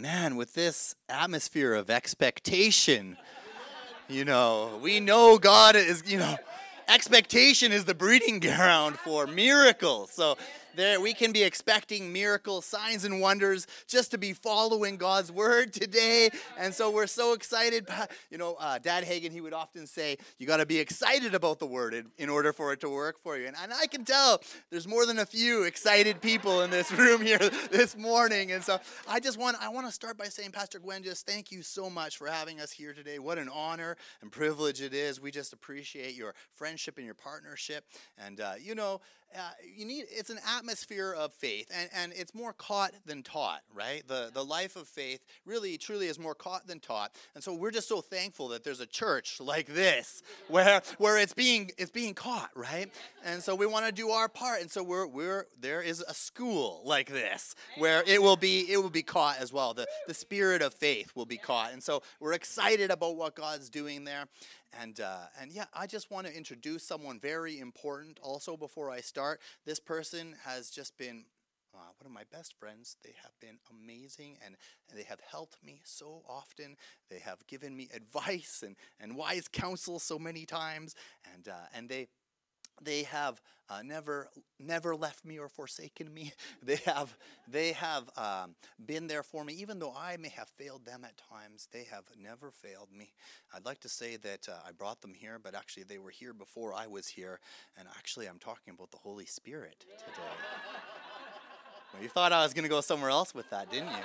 man, with this atmosphere of expectation, you know, we know God is, you know, expectation is the breeding ground for miracles. So there we can be expecting miracles, signs, and wonders just to be following God's word today. And so we're so excited. You know, uh, Dad Hagin, he would often say, You got to be excited about the word in, in, order for it to work for you. And, and I can tell there's more than a few excited people in this room here this morning. And so I just want, I want to start by saying, Pastor Gwen, just thank you so much for having us here today. What an honor and privilege it is. We just appreciate your friendship and your partnership. And, uh, you know, uh, you need it's an atmosphere of faith and, and it's more caught than taught right? The, the life of faith really truly is more caught than taught and so we're just so thankful that there's a church like this where where it's being it's being caught right? And so we want to do our part and so we're we're there is a school like this where it will be it will be caught as well. The the spirit of faith will be caught and so we're excited about what god's doing there and, uh, and yeah, I just want to introduce someone very important also before I start. This person has just been uh, one of my best friends. They have been amazing and, and, they have helped me so often. They have given me advice and, and wise counsel so many times. And, uh, and they, they have uh, never never left me or forsaken me. They have they have um, been there for me. Even though i may have failed them at times they have never failed me. I'd like to say that uh, i brought them here but actually they were here before i was here. And actually i'm talking about the holy spirit today. Well, you thought i was going to go somewhere else with that didn't you?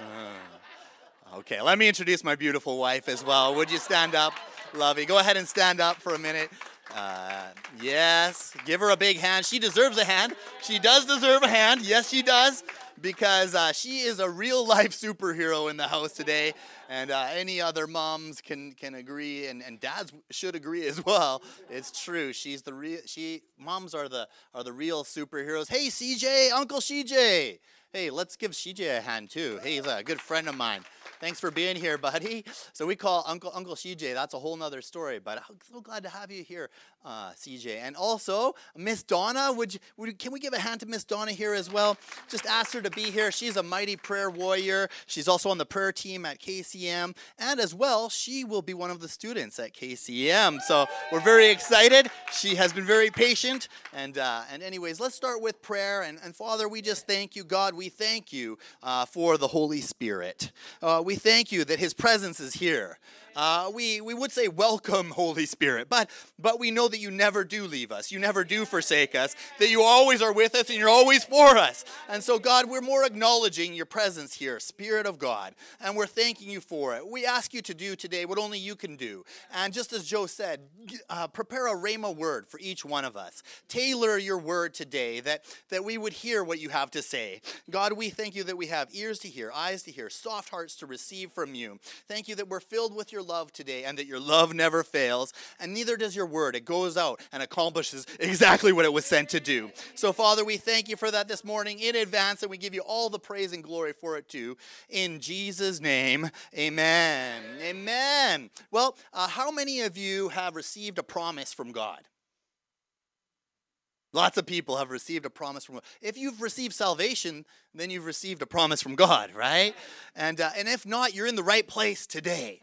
Uh, okay let me introduce my beautiful wife as well. Would you stand up lovey? Go ahead and stand up for a minute uh, yes, give her a big hand. She deserves a hand. She does deserve a hand. Yes, she does, because uh, she is a real life superhero in the house today. And uh, any other moms can can agree, and, and dads should agree as well. It's true. She's the real. She moms are the are the real superheroes. Hey, CJ, Uncle CJ. Hey, let's give CJ a hand too. He's a good friend of mine. Thanks for being here, buddy. So we call Uncle Uncle CJ. That's a whole nother story, but I'm so glad to have you here, uh, CJ. And also, Miss Donna, would, you, would can we give a hand to Miss Donna here as well? Just ask her to be here. She's a mighty prayer warrior. She's also on the prayer team at KCM, and as well, she will be one of the students at KCM. So we're very excited. She has been very patient. And uh, and anyways, let's start with prayer. And, and Father, we just thank you, God. We thank you uh, for the Holy Spirit. Uh, we we thank you that His presence is here. Uh, we, we would say, Welcome, Holy Spirit, but, but we know that you never do leave us. You never do forsake us, that you always are with us and you're always for us. And so, God, we're more acknowledging your presence here, Spirit of God, and we're thanking you for it. We ask you to do today what only you can do. And just as Joe said, uh, prepare a Rhema word for each one of us. Tailor your word today that, that we would hear what you have to say. God, we thank you that we have ears to hear, eyes to hear, soft hearts to receive from you. Thank you that we're filled with your love today and that your love never fails, and neither does your word. It goes out and accomplishes exactly what it was sent to do. So, Father, we thank you for that this morning in advance, and we give you all the praise and glory for it too. In Jesus' name, amen. Amen. Well, uh, how many of you have received a promise from God? Lots of people have received a promise from God. If you've received salvation, then you've received a promise from God, right? And, uh, and if not, you're in the right place today.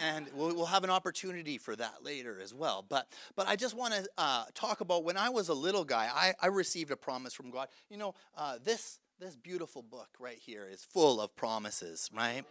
And we'll, we'll have an opportunity for that later as well. But, but I just want to uh, talk about when I was a little guy, I, I received a promise from God. You know, uh, this this beautiful book right here is full of promises, right?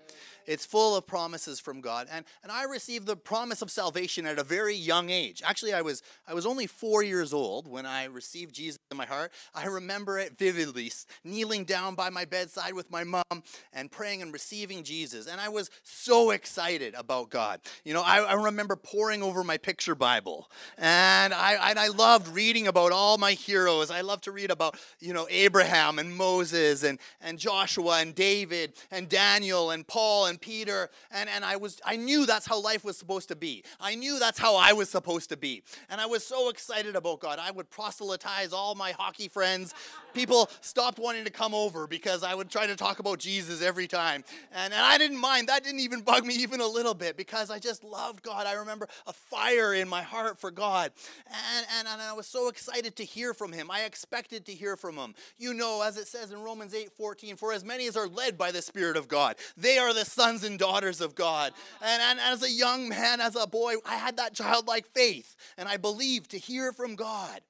It's full of promises from God. And, and I received the promise of salvation at a very young age. Actually, I was, I was only four years old when I received Jesus in my heart. I remember it vividly, kneeling down by my bedside with my mom and praying and receiving Jesus. And I was so excited about God. You know, I, I remember poring over my picture Bible. And I, and I loved reading about all my heroes. I loved to read about, you know, Abraham and Moses Moses and, and Joshua and David and Daniel and Paul and Peter. And, and I, was, I knew that's how life was supposed to be. I knew that's how I was supposed to be. And I was so excited about God. I would proselytize all my hockey friends. People stopped wanting to come over because I would try to talk about Jesus every time. And, and I didn't mind. That didn't even bug me even a little bit because I just loved God. I remember a fire in my heart for God. And, and, and I was so excited to hear from Him. I expected to hear from Him. You know, as it says in Romans 8 14, for as many as are led by the Spirit of God, they are the sons and daughters of God. And, and as a young man, as a boy, I had that childlike faith. And I believed to hear from God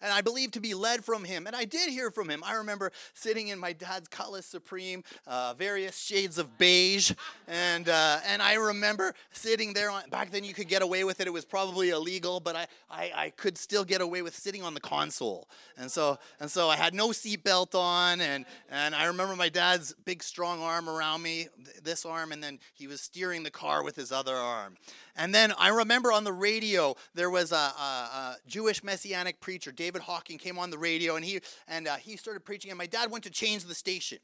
and I believe to be led from him. And I did hear from him. I remember sitting in my dad's Cutlass Supreme, uh, various shades of beige, and uh, and I remember sitting there. On, back then, you could get away with it. It was probably illegal, but I, I, I could still get away with sitting on the console. And so and so I had no seatbelt on, and and I remember my dad's big strong arm around me, this arm, and then he was steering the car with his other arm. And then I remember on the radio there was a, a, a Jewish messianic preacher, David Hocking, came on the radio and he and uh, he started preaching. And my dad went to change the station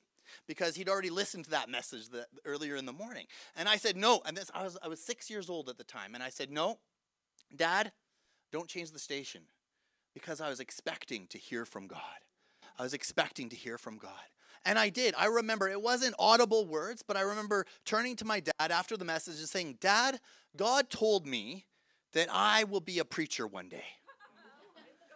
because he'd already listened to that message earlier in the morning. And I said no. And this I was I was six years old at the time, and I said no, Dad, don't change the station because I was expecting to hear from God. I was expecting to hear from God. And I did. I remember it wasn't audible words, but I remember turning to my dad after the message and saying, Dad, God told me that I will be a preacher one day.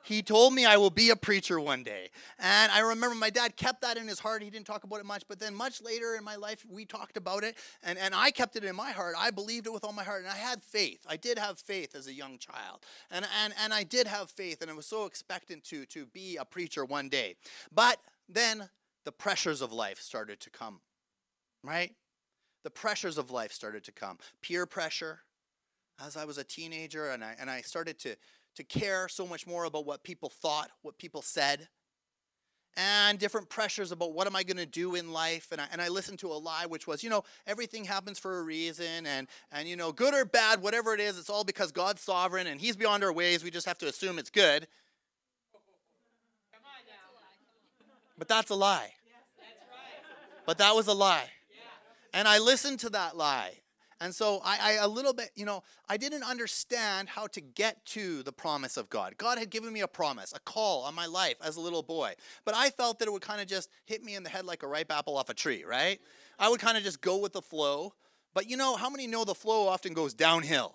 He told me I will be a preacher one day. And I remember my dad kept that in his heart. He didn't talk about it much, but then much later in my life, we talked about it, and, and I kept it in my heart. I believed it with all my heart, and I had faith. I did have faith as a young child. And, and, and I did have faith, and I was so expectant to, to be a preacher one day. But then the pressures of life started to come, right? The pressures of life started to come. Peer pressure as I was a teenager, and I, and I started to, to care so much more about what people thought, what people said, and different pressures about what am I going to do in life. And I, and I listened to a lie, which was, you know, everything happens for a reason, and, and, you know, good or bad, whatever it is, it's all because God's sovereign and He's beyond our ways. We just have to assume it's good. But that's a lie. But that was a lie. And I listened to that lie. And so I, I, a little bit, you know, I didn't understand how to get to the promise of God. God had given me a promise, a call on my life as a little boy. But I felt that it would kind of just hit me in the head like a ripe apple off a tree, right? I would kind of just go with the flow. But you know, how many know the flow often goes downhill?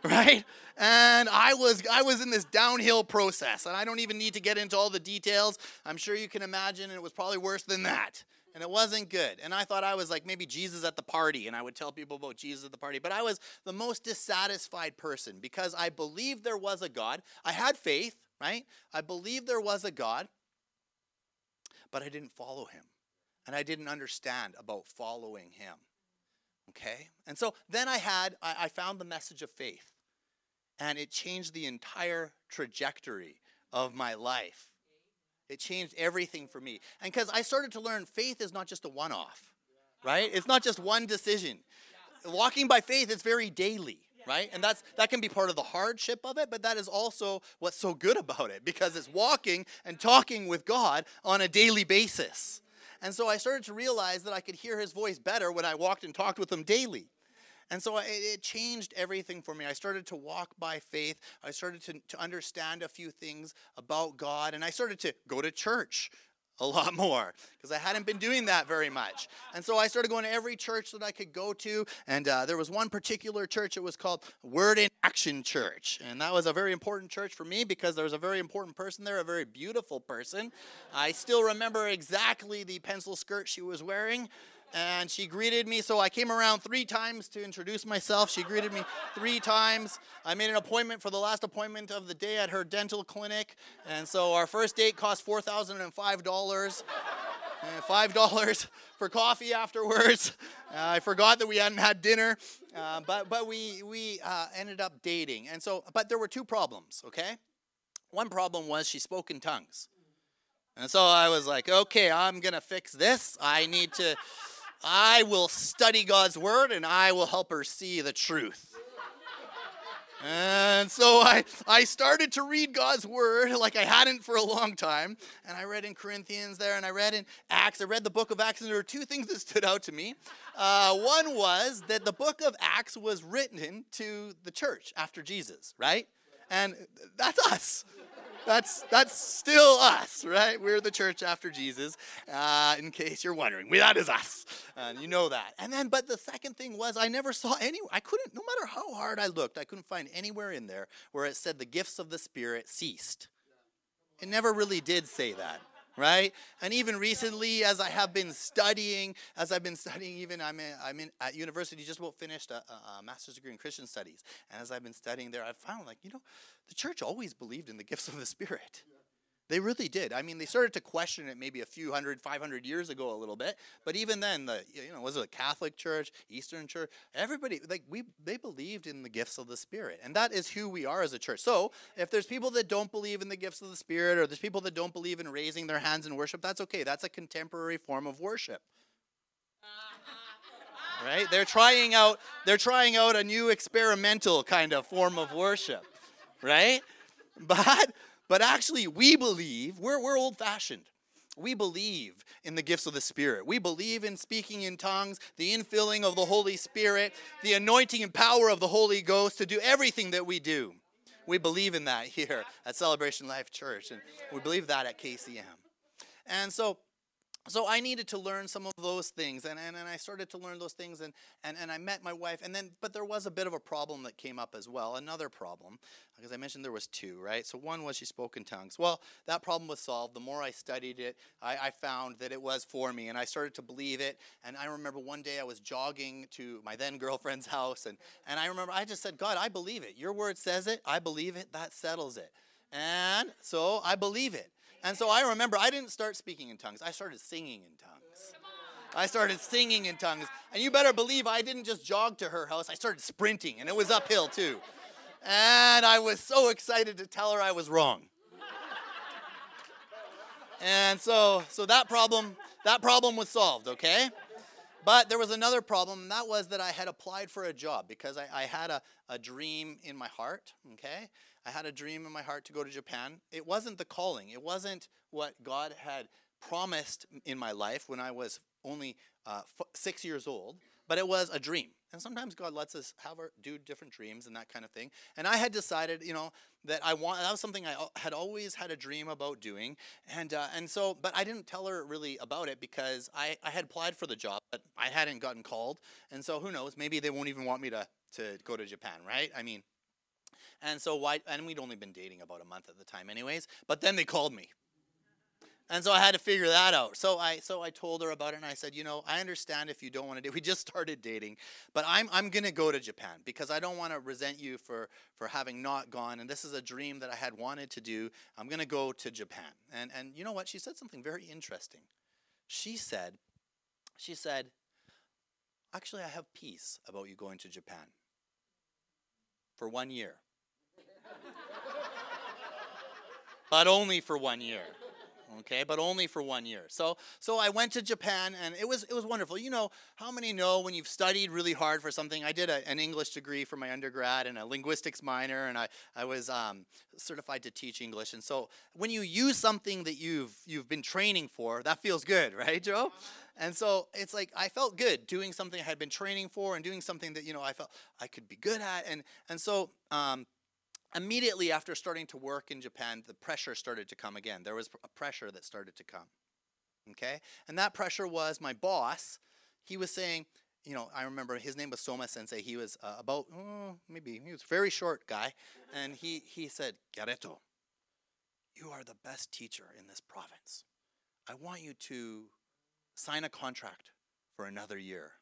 right? And I was I was in this downhill process, and I don't even need to get into all the details. I'm sure you can imagine and it was probably worse than that. And it wasn't good. And I thought I was like maybe Jesus at the party, and I would tell people about Jesus at the party. But I was the most dissatisfied person because I believed there was a God. I had faith, right? I believed there was a God, but I didn't follow him. And I didn't understand about following him. Okay? And so then I had, I, I found the message of faith, and it changed the entire trajectory of my life. It changed everything for me. And because I started to learn faith is not just a one off, right? It's not just one decision. Walking by faith is very daily right and that's that can be part of the hardship of it but that is also what's so good about it because it's walking and talking with god on a daily basis and so I started to realize that I could hear his voice better when I walked and talked with him daily. And so it, it changed everything for me. I started to walk by faith. I started to, to understand a few things about God. And I started to go to church a lot more because I hadn't been doing that very much. And so I started going to every church that I could go to. And uh, there was one particular church, it was called Word in Action Church. And that was a very important church for me because there was a very important person there, a very beautiful person. I still remember exactly the pencil skirt she was wearing and she greeted me. So I came around three times to introduce myself. She greeted me three times. I made an appointment for the last appointment of the day at her dental clinic. And so our first date cost $4,005. $5 for coffee afterwards. Uh, I forgot that we hadn't had dinner, uh, but, but we, we uh, ended up dating. And so, but there were two problems, okay? One problem was she spoke in tongues. And so I was like, okay, I'm to fix this. I need to. I will study God's word and I will help her see the truth. And so I, I started to read God's word like I hadn't for a long time. And I read in Corinthians there, and I read in Acts. I read the book of Acts, and there were two things that stood out to me. Uh, one was that the book of Acts was written to the church after Jesus, right? And that's us. That's that's still us, right? We're the church after Jesus. Uh, in case you're wondering, we, that is us, and you know that. And then, but the second thing was, I never saw any. I couldn't, no matter how hard I looked, I couldn't find anywhere in there where it said the gifts of the Spirit ceased. It never really did say that right? And even recently, as I have been studying, as I've been studying, even I'm in, I'm in at university, just about finished a, a, master's degree in Christian studies. And as I've been studying there, I've found like, you know, the church always believed in the gifts of the Spirit. They really did. I mean, they started to question it maybe a few hundred, 500 years ago a little bit. But even then, the you know was it a Catholic Church, Eastern Church? Everybody like we they believed in the gifts of the Spirit, and that is who we are as a church. So if there's people that don't believe in the gifts of the Spirit, or there's people that don't believe in raising their hands in worship, that's okay. That's a contemporary form of worship right they're trying out they're trying out a new experimental kind of form of worship right but but actually, we believe, we're, we're old fashioned. We believe in the gifts of the Spirit. We believe in speaking in tongues, the infilling of the Holy Spirit, the anointing and power of the Holy Ghost to do everything that we do. We believe in that here at Celebration Life Church, and we believe that at KCM. And so, so I needed to learn some of those things, and, and, and I started to learn those things, and, and, and I met my wife, and then, but there was a bit of a problem that came up as well, another problem, because I mentioned there was two, right? So one was she spoke in tongues. Well, that problem was solved. The more I studied it, I, I found that it was for me, and I started to believe it, and I remember one day I was jogging to my then girlfriend's house, and, and I remember I just said, God, I believe it. Your word says it, I believe it, that settles it. And so I believe it. And so I remember I didn't start speaking in tongues. I started singing in tongues. I started singing in tongues. And you better believe I didn't just jog to her house. I started sprinting and it was uphill too. And I was so excited to tell her I was wrong. And so so that problem that problem was solved, okay? But there was another problem, and that was that I had applied for a job because I, I had a, a dream in my heart, okay? I had a dream in my heart to go to Japan. It wasn't the calling, it wasn't what God had promised in my life when I was only uh, six years old, but it was a dream. And sometimes God lets us have our, do different dreams and that kind of thing. And I had decided, you know, that I want that was something I had always had a dream about doing. And uh, and so, but I didn't tell her really about it because I, I had applied for the job, but I hadn't gotten called. And so who knows? Maybe they won't even want me to to go to Japan, right? I mean, and so why? And we'd only been dating about a month at the time, anyways. But then they called me, and so I had to figure that out. So I so I told her about it, and I said, you know, I understand if you don't want to do. We just started dating, but I'm I'm gonna go to Japan because I don't want to resent you for for having not gone. And this is a dream that I had wanted to do. I'm gonna go to Japan. And and you know what? She said something very interesting. She said, she said, actually, I have peace about you going to Japan for one year but only for one year okay? But only for one year. So so i went to japan and it was it was wonderful. You know how many know when you've studied really hard for something? I did a, an english degree for my undergrad and a linguistics minor and i i was um, certified to teach english. And so when you use something that you've you've been training for that feels good right joe? And so it's like I felt good doing something I had been training for and doing something that you know I felt I could be good at. And and so um, immediately after starting to work in Japan, the pressure started to come again. There was a pressure that started to come. Okay? And that pressure was my boss. He was saying, you know, I remember his name was Soma Sensei. He was uh, about, oh, maybe, he was a very short guy. And he, he said, Gareto, you are the best teacher in this province. I want you to sign a contract for another year.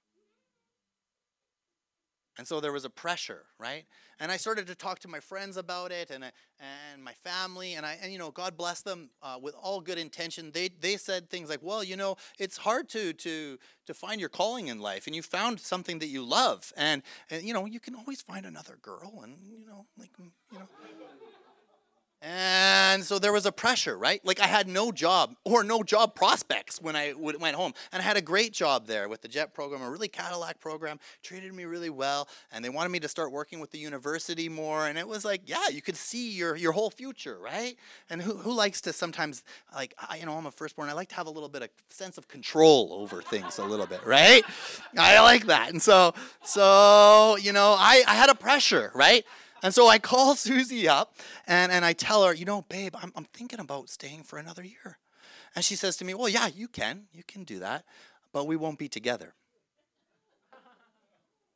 And so there was a pressure, right? And I started to talk to my friends about it and, and my family. And, I, and you know, God bless them uh, with all good intention. They, they said things like, well, you know, it's hard to, to, to find your calling in life. And you found something that you love. And, and, you know, you can always find another girl. And, you know, like, you know. And so there was a pressure, right? Like I had no job or no job prospects when I went home. And I had a great job there with the JET program, a really Cadillac program, treated me really well. And they wanted me to start working with the university more. And it was like, yeah, you could see your, your whole future, right? And who, who likes to sometimes, like, I, you know, I'm a firstborn. I like to have a little bit of sense of control over things a little bit, right? I like that. And so, so, you know, I, I had a pressure, right? And so I call Susie up and, and I tell her, you know, babe, I'm, I'm thinking about staying for another year. And she says to me, well, yeah, you can. You can do that, but we won't be together.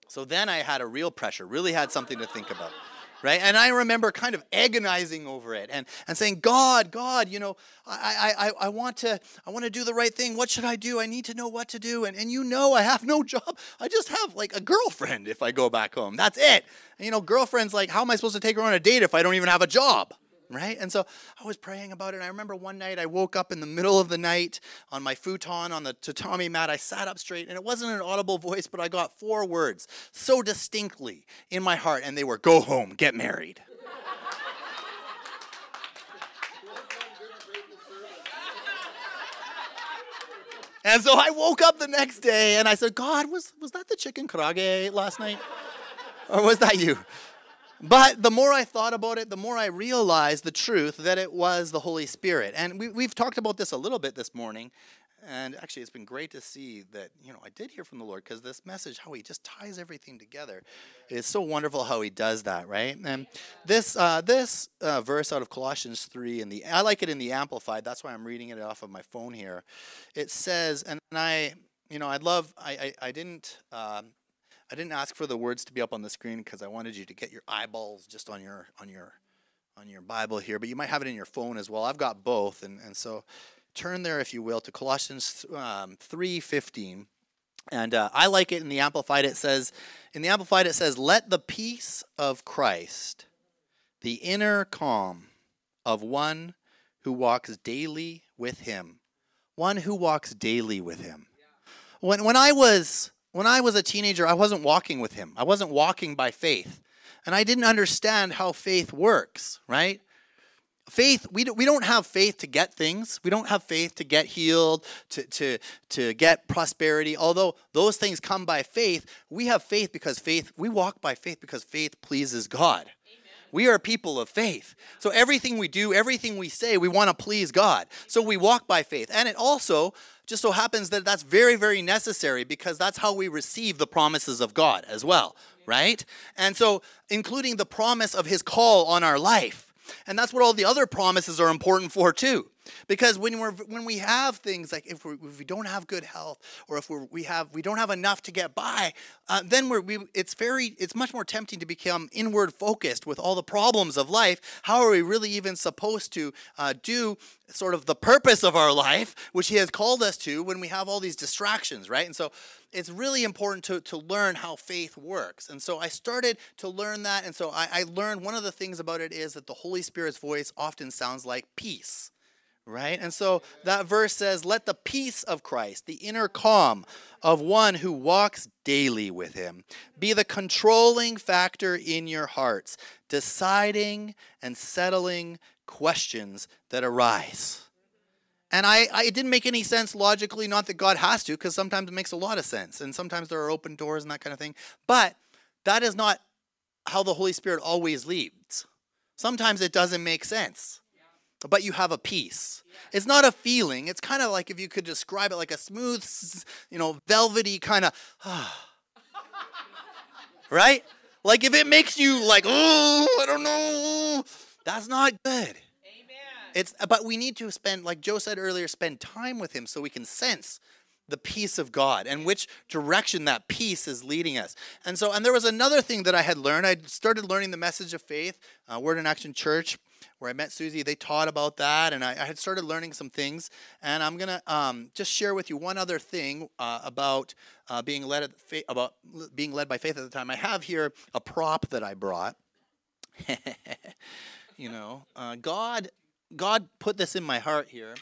So then I had a real pressure, really had something to think about right? And I remember kind of agonizing over it and, and saying, God, God, you know, I, I, I want to I want to do the right thing. What should I do? I need to know what to do. And, and you know I have no job. I just have like a girlfriend if I go back home. That's it. And, you know, girlfriend's like, how am I supposed to take her on a date if I don't even have a job? Right? And so I was praying about it. I remember one night I woke up in the middle of the night on my futon on the tatami mat. I sat up straight, and it wasn't an audible voice, but I got four words so distinctly in my heart, and they were go home, get married. And so I woke up the next day and I said, God, was, was that the chicken karaage last night? Or was that you? But the more I thought about it, the more I realized the truth that it was the Holy Spirit. And we, we've talked about this a little bit this morning. And actually, it's been great to see that, you know, I did hear from the Lord because this message, how he just ties everything together, is so wonderful how he does that, right? And this uh, this uh, verse out of Colossians 3, and the I like it in the Amplified. That's why I'm reading it off of my phone here. It says, and I, you know, I'd love, I, I, I didn't, um, I didn't ask for the words to be up on the screen because I wanted you to get your eyeballs just on your on your on your Bible here, but you might have it in your phone as well. I've got both, and and so turn there if you will to Colossians um, three fifteen, and uh, I like it in the Amplified. It says in the Amplified it says, "Let the peace of Christ, the inner calm of one who walks daily with Him, one who walks daily with Him." When when I was when I was a teenager, I wasn't walking with him. I wasn't walking by faith. And I didn't understand how faith works, right? Faith, we don't, we don't have faith to get things. We don't have faith to get healed, to, to, to get prosperity. Although those things come by faith, we have faith because faith, we walk by faith because faith pleases God. We are people of faith. So everything we do, everything we say, we want to please God. So we walk by faith. And it also just so happens that that's very, very necessary because that's how we receive the promises of God as well, right? And so, including the promise of His call on our life. And that's what all the other promises are important for too. Because when we're when we have things like if, we if we don't have good health or if we're, we have we don't have enough to get by, uh, then we're we, it's very it's much more tempting to become inward focused with all the problems of life. How are we really even supposed to uh, do sort of the purpose of our life, which He has called us to, when we have all these distractions, right? And so it's really important to, to learn how faith works. And so I started to learn that. And so I, I learned one of the things about it is that the Holy Spirit's voice often sounds like peace right? And so that verse says, Let the peace of Christ, the inner calm of one who walks daily with him, be the controlling factor in your hearts, deciding and settling questions that arise. And I, I, it didn't make any sense logically, not that God has to, because sometimes it makes a lot of sense. And sometimes there are open doors and that kind of thing. But that is not how the Holy Spirit always leads. Sometimes it doesn't make sense but you have a peace. It's not a feeling. It's kind of like if you could describe it like a smooth, you know, velvety kind of, right? Like if it makes you like, oh, I don't know, that's not good. Amen. It's but we need to spend, like Joe said earlier, spend time with him so we can sense the peace of God and which direction that peace is leading us. And so, and there was another thing that I had learned. I started learning the message of faith, uh, Word in Action Church where I met Susie. They taught about that, and I, I had started learning some things. And I'm gonna um, just share with you one other thing uh, about uh, being led fa- about being led by faith at the time. I have here a prop that I brought. you know, uh, God, God put this in my heart here.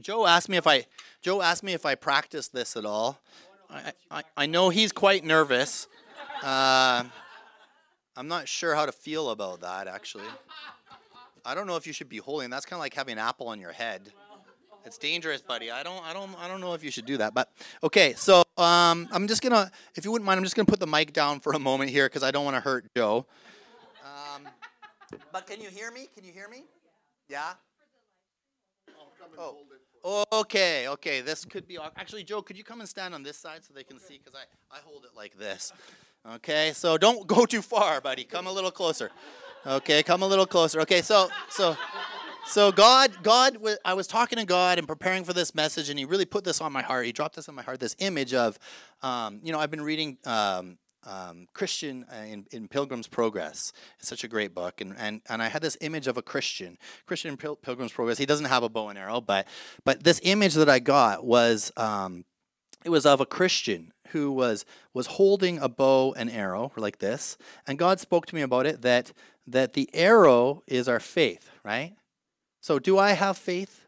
Joe asked me if I Joe asked me if I practiced this at all. I, I, I know he's quite nervous. Uh, I'm not sure how to feel about that actually. I don't know if you should be holding. That's kind of like having an apple on your head. It's dangerous, buddy. I don't, I don't, I don't know if you should do that. But okay, so um, I'm just gonna, if you wouldn't mind, I'm just gonna put the mic down for a moment here because I don't want to hurt Joe. Um, but can you hear me? Can you hear me? Yeah. Oh. Okay, okay. This could be actually Joe. Could you come and stand on this side so they can see? Because I, I hold it like this. Okay, so don't go too far, buddy. Come a little closer. Okay, come a little closer. Okay, so so so God, God, I was talking to God and preparing for this message, and He really put this on my heart. He dropped this on my heart. This image of, um, you know, I've been reading um, um, Christian uh, in, in, Pilgrim's Progress. It's such a great book, and, and and I had this image of a Christian, Christian in Pil- Pilgrim's Progress. He doesn't have a bow and arrow, but but this image that I got was um, it was of a Christian who was was holding a bow and arrow like this, and God spoke to me about it that that the arrow is our faith, right? So, do I have faith?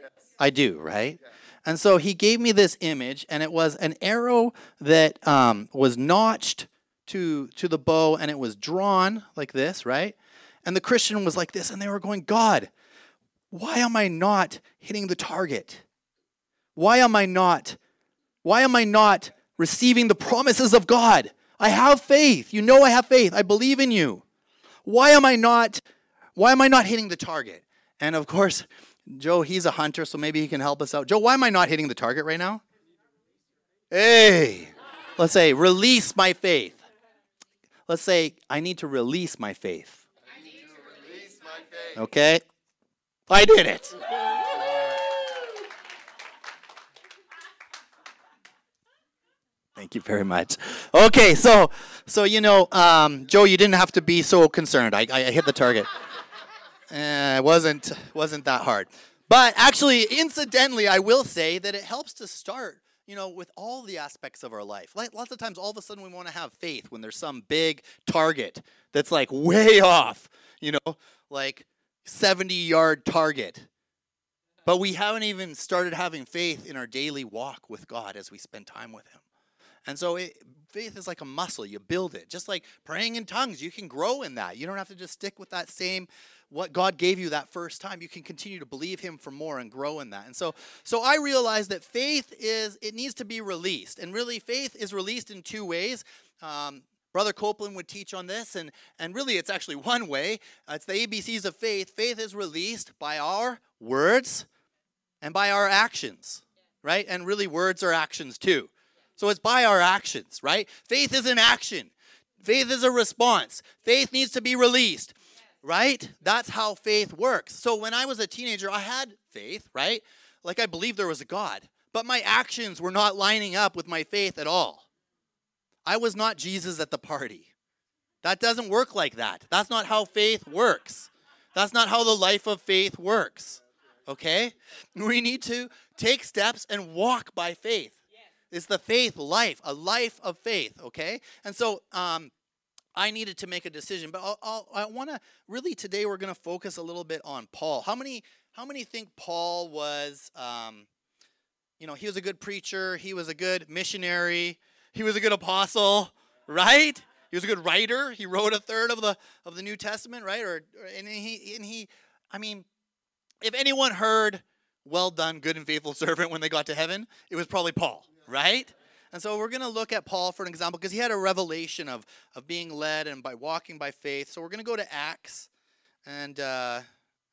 Yes. I do, right? Yeah. And so he gave me this image, and it was an arrow that um, was notched to to the bow, and it was drawn like this, right? And the Christian was like this, and they were going, God, why am I not hitting the target? Why am I not? Why am I not receiving the promises of God? I have faith. You know I have faith. I believe in you. Why am I not? Why am I not hitting the target? And of course, Joe, he's a hunter, so maybe he can help us out. Joe, why am I not hitting the target right now? Hey, let's say, release my faith. Let's say, I need to release my faith. I need to Release my faith. Okay? I did it. Thank you very much. Okay, so so you know, um, Joe, you didn't have to be so concerned. I, I hit the target. Eh, it wasn't wasn't that hard. But actually, incidentally, I will say that it helps to start, you know, with all the aspects of our life. Like lots of times, all of a sudden, we want to have faith when there's some big target that's like way off, you know, like 70 yard target. But we haven't even started having faith in our daily walk with God as we spend time with Him. And so it, faith is like a muscle. You build it. Just like praying in tongues, you can grow in that. You don't have to just stick with that same what God gave you that first time. You can continue to believe him for more and grow in that. And so so I realized that faith is it needs to be released. And really faith is released in two ways. Um, Brother Copeland would teach on this, and, and really it's actually one way. It's the ABCs of faith. Faith is released by our words and by our actions, right? And really, words are actions too. So it's by our actions, right? Faith is an action. Faith is a response. Faith needs to be released, right? That's how faith works. So when I was a teenager, I had faith, right? Like I believed there was a God, but my actions were not lining up with my faith at all. I was not Jesus at the party. That doesn't work like that. That's not how faith works. That's not how the life of faith works. Okay? We need to take steps and walk by faith. It's the faith life, a life of faith, okay? And so um, I needed to make a decision, but I'll, I'll, i want to really today we're going to focus a little bit on Paul. How many how many think Paul was um, you know, he was a good preacher, he was a good missionary, he was a good apostle, right? He was a good writer. He wrote a third of the of the New Testament, right? Or and he and he I mean, if anyone heard well done, good and faithful servant when they got to heaven, it was probably Paul right? And so we're going to look at Paul for an example because he had a revelation of, of being led and by walking by faith. So we're going to go to Acts and, uh,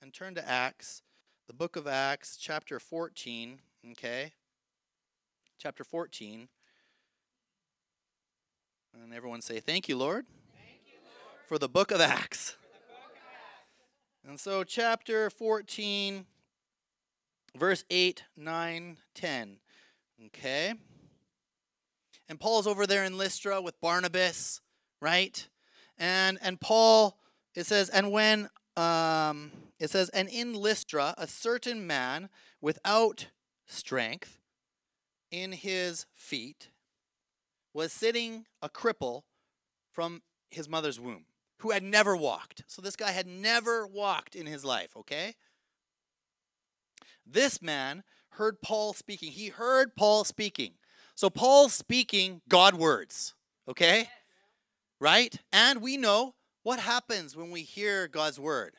and turn to Acts, the book of Acts, chapter 14, okay? Chapter 14. And everyone say, Thank you, Lord, Thank you, Lord. for the book of Acts. And so, chapter 14, verse 8, 9, 10. Okay? And Paul's over there in Lystra with Barnabas, right? And and Paul, it says, and when um, it says, and in Lystra, a certain man without strength in his feet was sitting a cripple from his mother's womb, who had never walked. So this guy had never walked in his life, okay? This man heard Paul speaking. He heard Paul speaking. So Paul's speaking God words, okay? Right? And we know what happens when we hear God's word.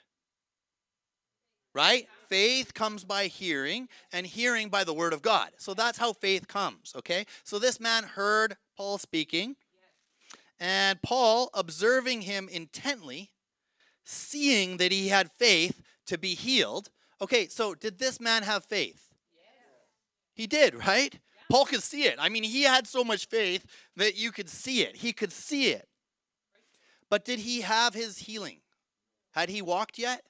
right? Faith comes by hearing, and hearing by the word of God. So that's how faith comes, okay? So this man heard Paul speaking, and Paul, observing him intently, seeing that he had faith to be healed. Okay, so did this man have faith? He did, right? Paul could see it. I mean, he had so much faith that you could see it. He could see it. But did he have his healing? Had he walked yet?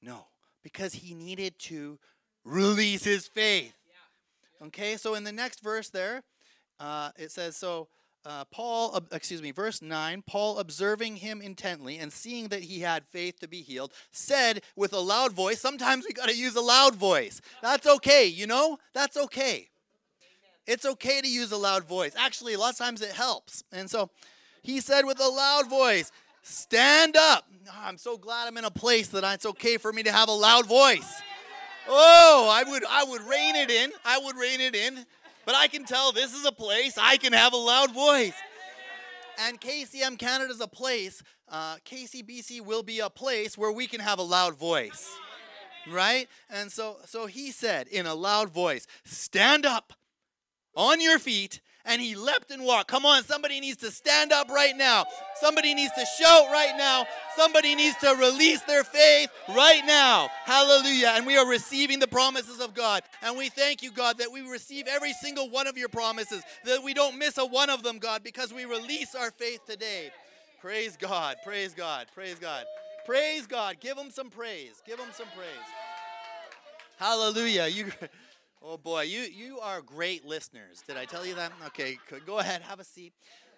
No, because he needed to release his faith. Okay, so in the next verse there, uh, it says, So uh, Paul, uh, excuse me, verse 9, Paul observing him intently and seeing that he had faith to be healed, said with a loud voice, sometimes we got to use a loud voice. That's okay, you know? That's okay. It's okay to use a loud voice. Actually, a lot of times it helps. And so he said with a loud voice, Stand up. Oh, I'm so glad I'm in a place that it's okay for me to have a loud voice. Oh, I would I would rein it in. I would rein it in. But I can tell this is a place I can have a loud voice. And KCM Canada is a place, uh, KCBC will be a place where we can have a loud voice. Right? And so, so he said in a loud voice, Stand up on your feet and he leapt and walked. Come on, somebody needs to stand up right now. Somebody needs to shout right now. Somebody needs to release their faith right now. Hallelujah. And we are receiving the promises of God. And we thank you, God, that we receive every single one of your promises, that we don't miss a one of them, God, because we release our faith today. Praise God. Praise God. Praise God. Praise God. Give him some praise. Give him some praise. Hallelujah. You Oh boy, you you are great listeners. Did I tell you that? Okay, go ahead, have a seat.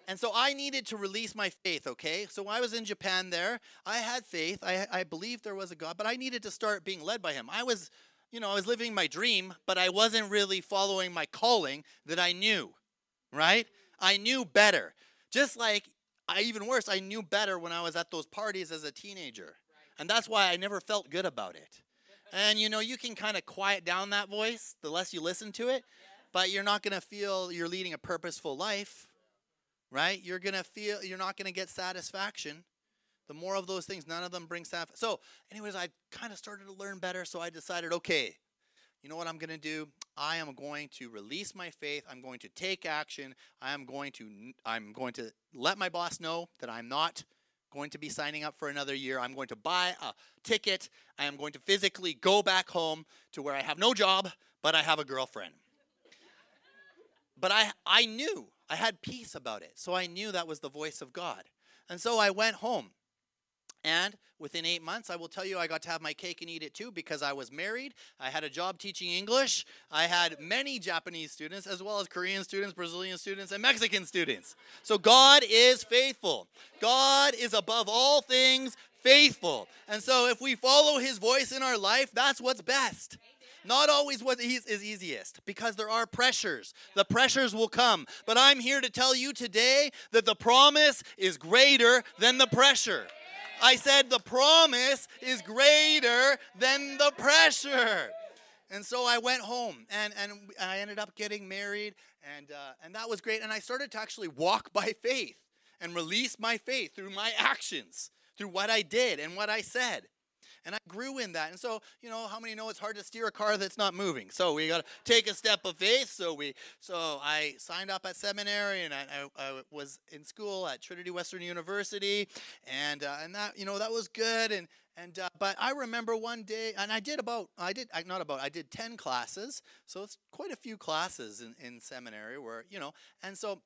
And so I needed to release my faith, okay? So I was in Japan there. I had faith. I, I believed there was a God, but I needed to start being led by Him. I was, you know, I was living my dream, but I wasn't really following my calling that I knew, right? I knew better. Just like, I, even worse, I knew better when I was at those parties as a teenager. And that's why I never felt good about it. And you know, you can kind of quiet down that voice the less you listen to it, but you're not going to feel you're leading a purposeful life, right? You're going to feel you're not going to get satisfaction. The more of those things, none of them bring satisfaction. So, anyways, I kind of started to learn better, so I decided, okay, you know what I'm going to do? I am going to release my faith. I'm going to take action. I am going to I'm going to let my boss know that I'm not going to be signing up for another year. I'm going to buy a ticket. I am going to physically go back home to where I have no job, but I have a girlfriend. But I, I knew, I had peace about it. So I knew that was the voice of God. And so I went home. And within eight months, I will tell you, I got to have my cake and eat it too because I was married. I had a job teaching English. I had many Japanese students, as well as Korean students, Brazilian students, and Mexican students. So God is faithful. God is above all things faithful. And so if we follow his voice in our life, that's what's best not always what is easiest because there are pressures. The pressures will come. But I'm here to tell you today that the promise is greater than the pressure. I said the promise is greater than the pressure. And so I went home and, and I ended up getting married, and, uh, and that was great. And I started to actually walk by faith and release my faith through my actions, through what I did and what I said and I grew in that. And so, you know, how many know it's hard to steer a car that's not moving? So we got to take a step of faith. So we, so I signed up at seminary, and I, I, I was in school at Trinity Western University, and uh, and that, you know, that was good. And and uh, but I remember one day, and I did about, I did not about, I did ten classes. So it's quite a few classes in in seminary where you know, and so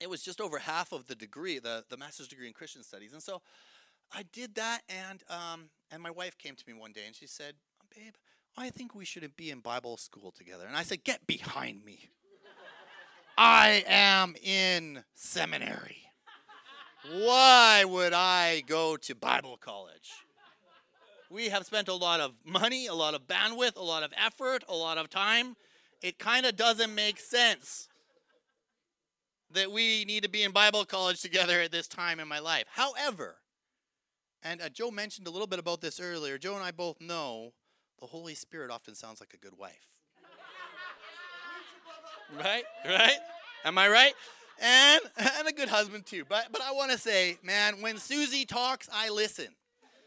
it was just over half of the degree, the the master's degree in Christian studies, and so. I did that, and um, and my wife came to me one day and she said, "Babe, I think we should be in Bible school together." And I said, "Get behind me! I am in seminary. Why would I go to Bible college?" We have spent a lot of money, a lot of bandwidth, a lot of effort, a lot of time. It kind of doesn't make sense that we need to be in Bible college together at this time in my life. However, and uh, Joe mentioned a little bit about this earlier. Joe and I both know the Holy Spirit often sounds like a good wife. right? Right? Am I right? And and a good husband too. But but I want to say, man, when Susie talks, I listen.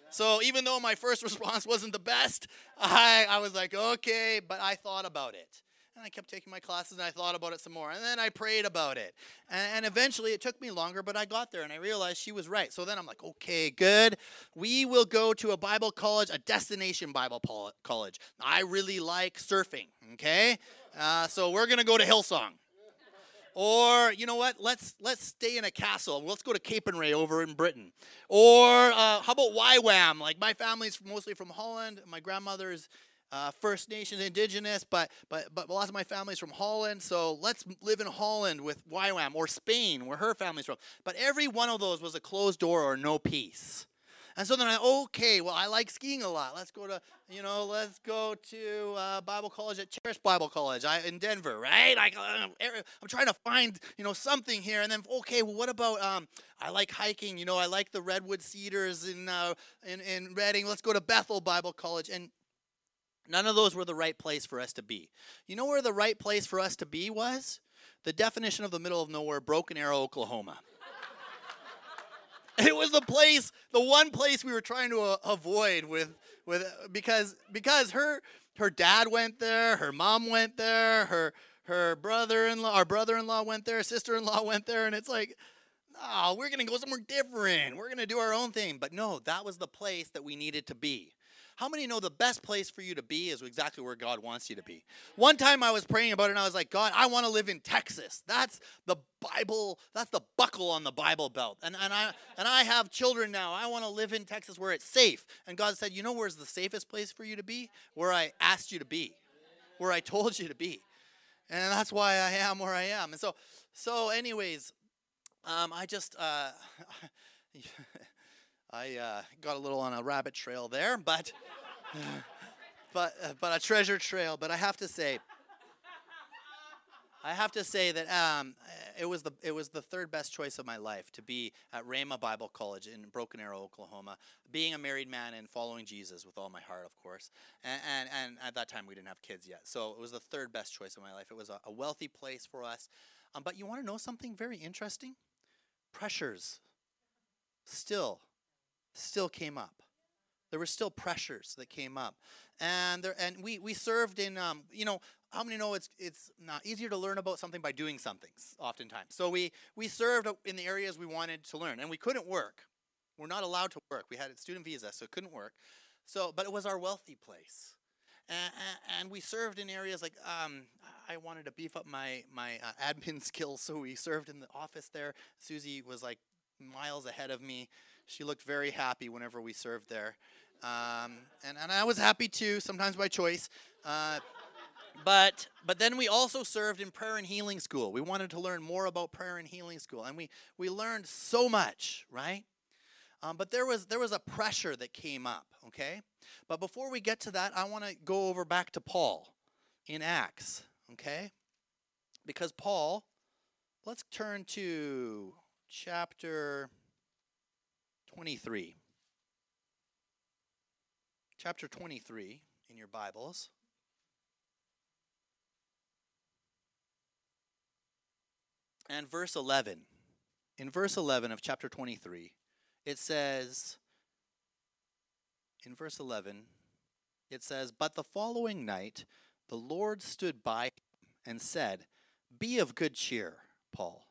So even though my first response wasn't the best, I, I was like, okay, but I thought about it. And I kept taking my classes and I thought about it some more. And then I prayed about it. And, and, eventually it took me longer, but I got there and I realized she was right. So then I'm like, okay, good. We will go to a Bible college, a destination Bible college. I really like surfing, okay? Uh, so we're going to go to Hillsong. Or you know what? Let's let's stay in a castle. Let's go to Capernwray over in Britain. Or uh, how about YWAM? Like my family's mostly from Holland. My grandmother's uh, First Nations, Indigenous, but but but lots of my family's from Holland. So let's live in Holland with YWAM or Spain, where her family's from. But every one of those was a closed door or no peace. And so then I okay, well I like skiing a lot. Let's go to you know let's go to uh, Bible college at Charis Bible College I, in Denver, right? I, uh, I'm trying to find you know something here, and then okay, well what about um, I like hiking. You know I like the redwood cedars in uh, in in Redding. Let's go to Bethel Bible College, and None of those were the right place for us to be. You know where the right place for us to be was? The definition of the middle of nowhere, Broken Arrow, Oklahoma. it was the place, the one place we were trying to uh, avoid with with because because her her dad went there, her mom went there, her her brother-in-law, our brother-in-law went there, sister-in-law went there, and it's like, oh, we're gonna go somewhere different. We're gonna do our own thing. But no, that was the place that we needed to be. How many know the best place for you to be is exactly where God wants you to be? One time I was praying about it and I was like, God, I want to live in Texas. That's the Bible, that's the buckle on the Bible belt. And, and, I, and I have children now. I want to live in Texas where it's safe. And God said, You know where's the safest place for you to be? Where I asked you to be, where I told you to be. And that's why I am where I am. And so, so anyways, um, I just. Uh, I uh, got a little on a rabbit trail there, but but uh, but a treasure trail. But I have to say, I have to say that um, it was the it was the third best choice of my life to be at Rhema Bible College in Broken Arrow, Oklahoma, being a married man and following Jesus with all my heart, of course. And and, and at that time we didn't have kids yet, so it was the third best choice of my life. It was a, a wealthy place for us. Um, but you want to know something very interesting? Pressures still still came up. There were still pressures that came up, and there and we we served in um, you know how many know it's it's not easier to learn about something by doing something oftentimes. So we we served in the areas we wanted to learn, and we couldn't work. We're not allowed to work. We had a student visa, so it couldn't work. So, but it was our wealthy place, and, and we served in areas like um, I wanted to beef up my my uh, admin skills, so we served in the office there. Susie was like miles ahead of me she looked very happy whenever we served there. Um, and, and I was happy too, sometimes by choice. Uh, but but then we also served in prayer and healing school. We wanted to learn more about prayer and healing school, and we we learned so much, right? Um, but there was there was a pressure that came up. Okay, but before we get to that, I want to go over back to Paul in Acts. Okay, because Paul, let's turn to chapter 23. Chapter 23 in your Bibles. And verse 11. In verse 11 of chapter 23, it says, in verse 11, it says, But the following night the Lord stood by him and said, Be of good cheer, Paul.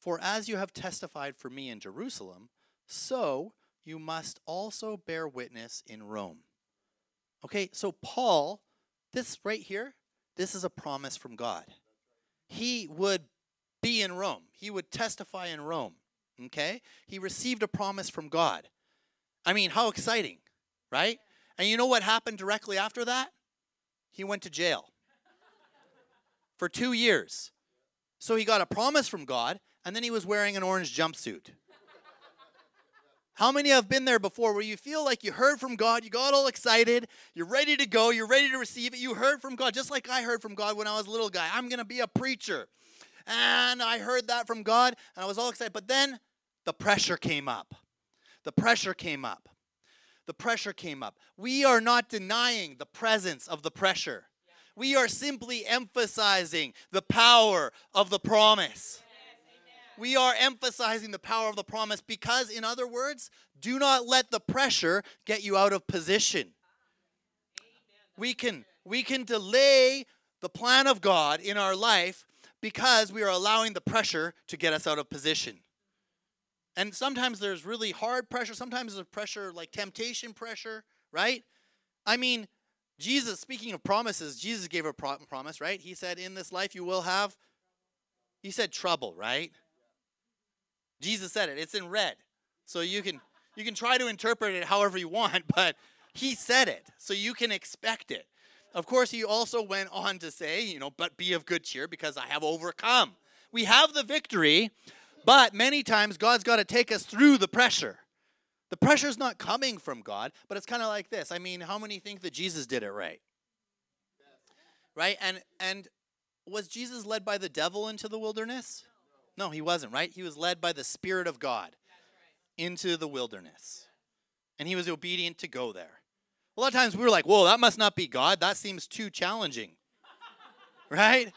For as you have testified for me in Jerusalem, so you must also bear witness in Rome. Okay, so Paul, this right here, this is a promise from God. He would be in Rome, he would testify in Rome. Okay? He received a promise from God. I mean, how exciting, right? And you know what happened directly after that? He went to jail for two years. So he got a promise from God, and then he was wearing an orange jumpsuit. How many have been there before where you feel like you heard from God, you got all excited, you're ready to go, you're ready to receive it, you heard from God, just like I heard from God when I was a little guy. I'm going to be a preacher. And I heard that from God, and I was all excited. But then the pressure came up. The pressure came up. The pressure came up. We are not denying the presence of the pressure. We are simply emphasizing the power of the promise. We are emphasizing the power of the promise because, in other words, do not let the pressure get you out of position. We can, we can delay the plan of God in our life because we are allowing the pressure to get us out of position. And sometimes there's really hard pressure, sometimes there's pressure like temptation pressure, right? I mean, Jesus, speaking of promises, Jesus gave a pro- promise, right? He said, In this life you will have, he said trouble, right? Jesus said it. It's in red. So you can you can try to interpret it however you want, but he said it. So you can expect it. Of course, he also went on to say, you know, but be of good cheer because I have overcome. We have the victory, but many times God's got to take us through the pressure. The pressure is not coming from God, but it's kind of like this. I mean, how many think that Jesus did it right? Right? And and was Jesus led by the devil into the wilderness? No, he wasn't, right? He was led by the Spirit of God into the wilderness. And he was obedient to go there. A lot of times we were like, whoa, that must not be God. That seems too challenging. right?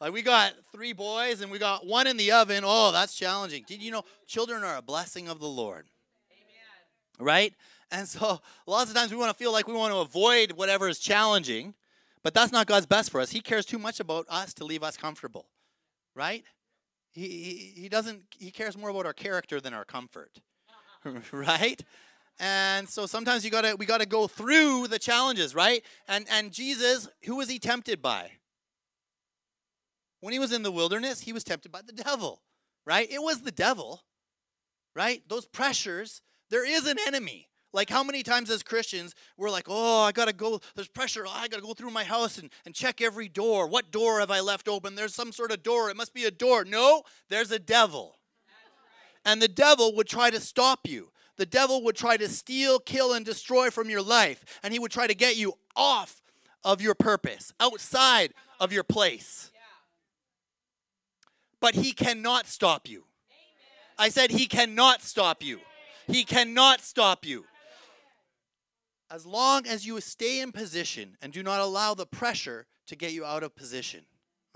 Like we got three boys and we got one in the oven. Oh, that's challenging. Did you know children are a blessing of the Lord? Amen. Right? And so lots of times we want to feel like we want to avoid whatever is challenging, but that's not God's best for us. He cares too much about us to leave us comfortable. Right? He, he, doesn't he cares more about our character than our comfort. right? And so sometimes you gotta we gotta go through the challenges, right? And and Jesus, who was he tempted by? When he was in the wilderness, he was tempted by the devil, right? It was the devil, right? Those pressures, there is an enemy. Like how many times as Christians we're like, oh, I gotta go, there's pressure, oh, I gotta go through my house and, and check every door. What door have I left open? There's some sort of door. It must be a door. No, there's a devil. And the devil would try to stop you the devil would try to steal, kill, and destroy from your life. And he would try to get you off of your purpose, outside of your place. But he cannot stop you. I said, He cannot stop you. He cannot stop you. As long as you stay in position and do not allow the pressure to get you out of position.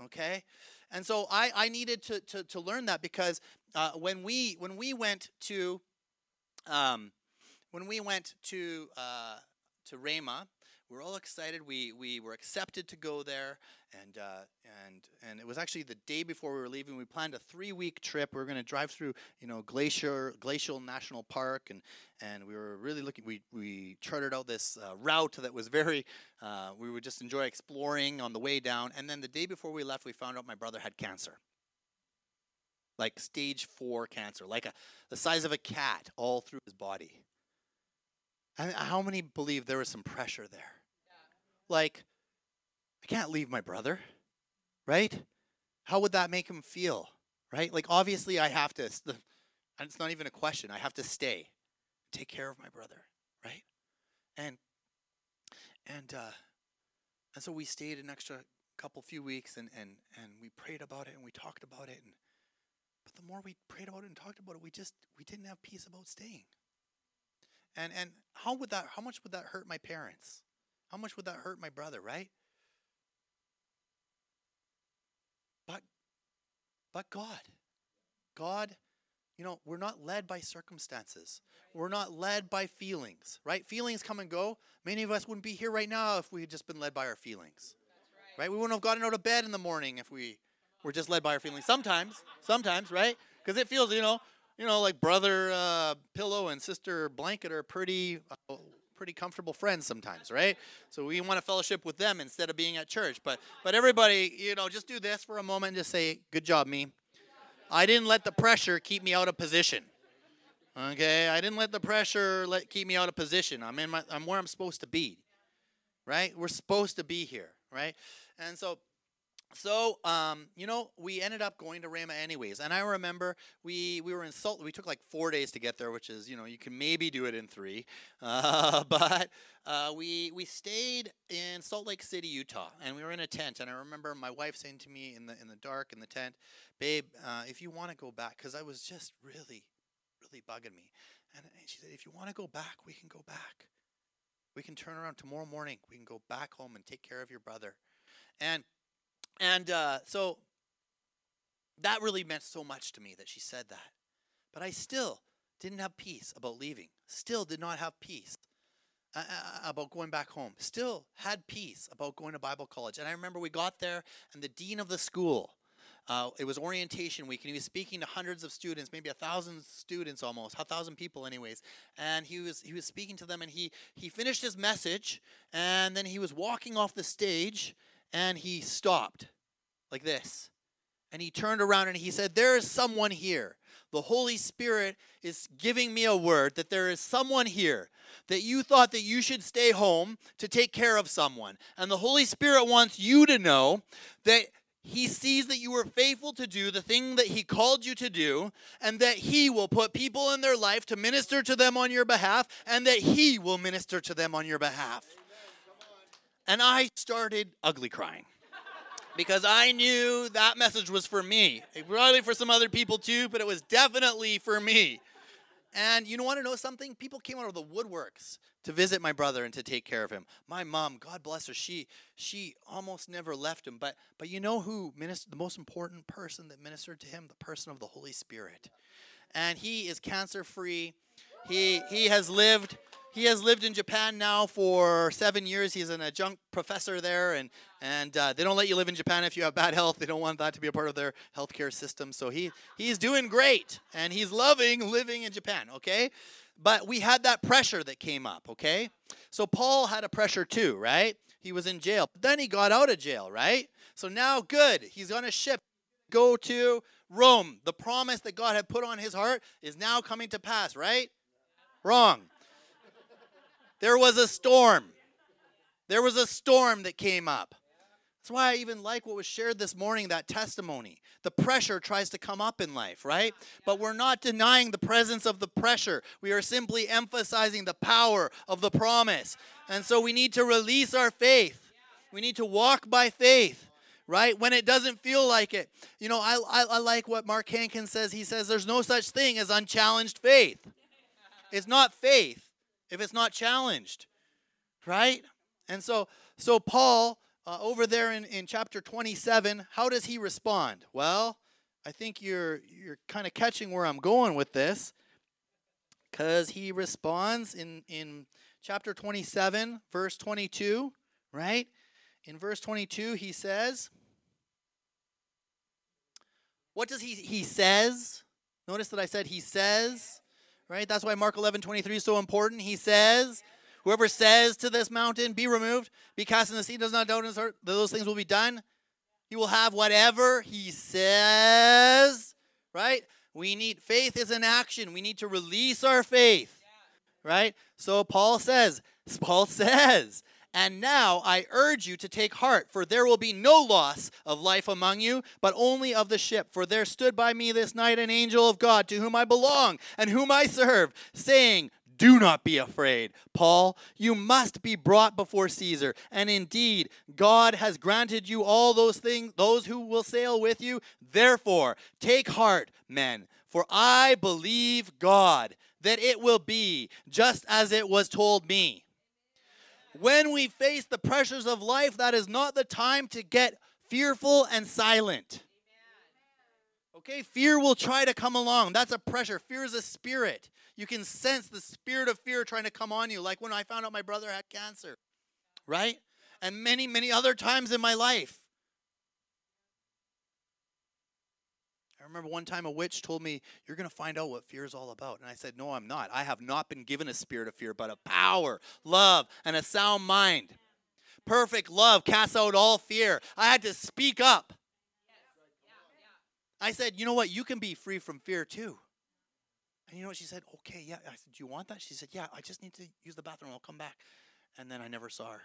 Okay? And so I, I needed to, to, to learn that because uh, when we when we went to um, when we went to uh, to we were all excited. We we were accepted to go there, and uh, and and it was actually the day before we were leaving. We planned a three week trip. We were going to drive through, you know, Glacier Glacial National Park, and and we were really looking. We we charted out this uh, route that was very. Uh, we would just enjoy exploring on the way down. And then the day before we left, we found out my brother had cancer like stage four cancer, like a, the size of a cat all through his body. And how many believe there was some pressure there? Yeah. Like, I can't leave my brother, right? How would that make him feel, right? Like, obviously, I have to, it's not even a question, I have to stay, take care of my brother, right? And, and, uh, and so we stayed an extra couple few weeks and, and, and we prayed about it and we talked about it and but the more we prayed about it and talked about it, we just we didn't have peace about staying. And and how would that how much would that hurt my parents? How much would that hurt my brother, right? But but God. God you know, we're not led by circumstances. We're not led by feelings, right? Feelings come and go. Many of us wouldn't be here right now if we had just been led by our feelings. Right. right? We wouldn't have gotten out of bed in the morning if we we're just led by our feelings. Sometimes, sometimes, right? Because it feels, you know, you know, like brother uh, pillow and sister blanket are pretty, uh, pretty comfortable friends sometimes, right? So we want to fellowship with them instead of being at church. But, but everybody, you know, just do this for a moment and just say, "Good job, me." I didn't let the pressure keep me out of position. Okay, I didn't let the pressure let keep me out of position. I'm in my, I'm where I'm supposed to be, right? We're supposed to be here, right? And so so um, you know we ended up going to Rhema anyways and I remember we we were in Salt we took like four days to get there which is you know you can maybe do it in three uh, but uh, we we stayed in Salt Lake City Utah and we were in a tent and I remember my wife saying to me in the in the dark in the tent babe uh, if you want to go back because I was just really really bugging me and, and she said if you want to go back we can go back. We can turn around tomorrow morning we can go back home and take care of your brother. And and uh, so that really meant so much to me that she said that. But I still didn't have peace about leaving. Still did not have peace uh, uh, about going back home. Still had peace about going to Bible college. And I remember we got there, and the dean of the school, uh, it was orientation week, and he was speaking to hundreds of students, maybe a thousand students almost, a thousand people, anyways. And he was he was speaking to them, and he he finished his message, and then he was walking off the stage, and he stopped, like this, and he turned around and he said, "There is someone here." The Holy Spirit is giving me a word that there is someone here that you thought that you should stay home to take care of someone. And the Holy Spirit wants you to know that he sees that you were faithful to do the thing that he called you to do, and that he will put people in their life to minister to them on your behalf, and that he will minister to them on your behalf. And I started ugly crying because I knew that message was for me. Probably for some other people too, but it was definitely for me. And you want to know something? People came out of the woodworks to visit my brother and to take care of him. My mom, God bless her, she she almost never left him. But but you know who ministered the most important person that ministered to him? The person of the Holy Spirit. And he is cancer free. He he has lived he has lived in Japan now for seven years. He's an adjunct professor there, and and uh, they don't let you live in Japan if you have bad health. They don't want that to be a part of their healthcare system. So he he's doing great, and he's loving living in Japan. Okay, but we had that pressure that came up. Okay, so Paul had a pressure too, right? He was in jail. Then he got out of jail, right? So now, good. He's on a ship. Go to Rome. The promise that God had put on his heart is now coming to pass, right? Wrong. There was a storm. There was a storm that came up. That's why I even like what was shared this morning, that testimony. The pressure tries to come up in life, right? But we're not denying the presence of the pressure. We are simply emphasizing the power of the promise. And so we need to release our faith. We need to walk by faith, right? When it doesn't feel like it. You know, I, I, I like what Mark Hankins says. He says there's no such thing as unchallenged faith. It's not faith, if it's not challenged, right? And so, so Paul, uh, over there in, in chapter 27, how does he respond? Well, I think you're you're kind of catching where I'm going with this, because he responds in in chapter 27, verse 22, right? In verse 22, he says, "What does he he says?" Notice that I said he says right? That's why Mark 11, 23 is so important. He says, Whoever says to this mountain, Be removed, be cast in the sea, does not doubt in his heart those things will be done. He will have whatever he says, right? We need faith is an action. We need to release our faith, right? So Paul says, Paul says, and now I urge you to take heart, for there will be no loss of life among you, but only of the ship. For there stood by me this night an angel of God, to whom I belong and whom I serve, saying, do not be afraid, Paul. You must be brought before Caesar. And indeed, God has granted you all those things, those who will sail with you. Therefore, take heart, men, for I believe God that it will be just as it was told me. When we face the pressures of life, that is not the time to get fearful and silent. Okay, fear will try to come along. That's a pressure. Fear is a spirit. You can sense the spirit of fear trying to come on you, like when I found out my brother had cancer, right? And many, many other times in my life. I remember one time a witch told me, You're going to find out what fear is all about. And I said, No, I'm not. I have not been given a spirit of fear, but a power, love, and a sound mind. Perfect love casts out all fear. I had to speak up. I said, You know what? You can be free from fear too. And you know what she said? Okay, yeah. I said, Do you want that? She said, Yeah, I just need to use the bathroom. I'll come back. And then I never saw her.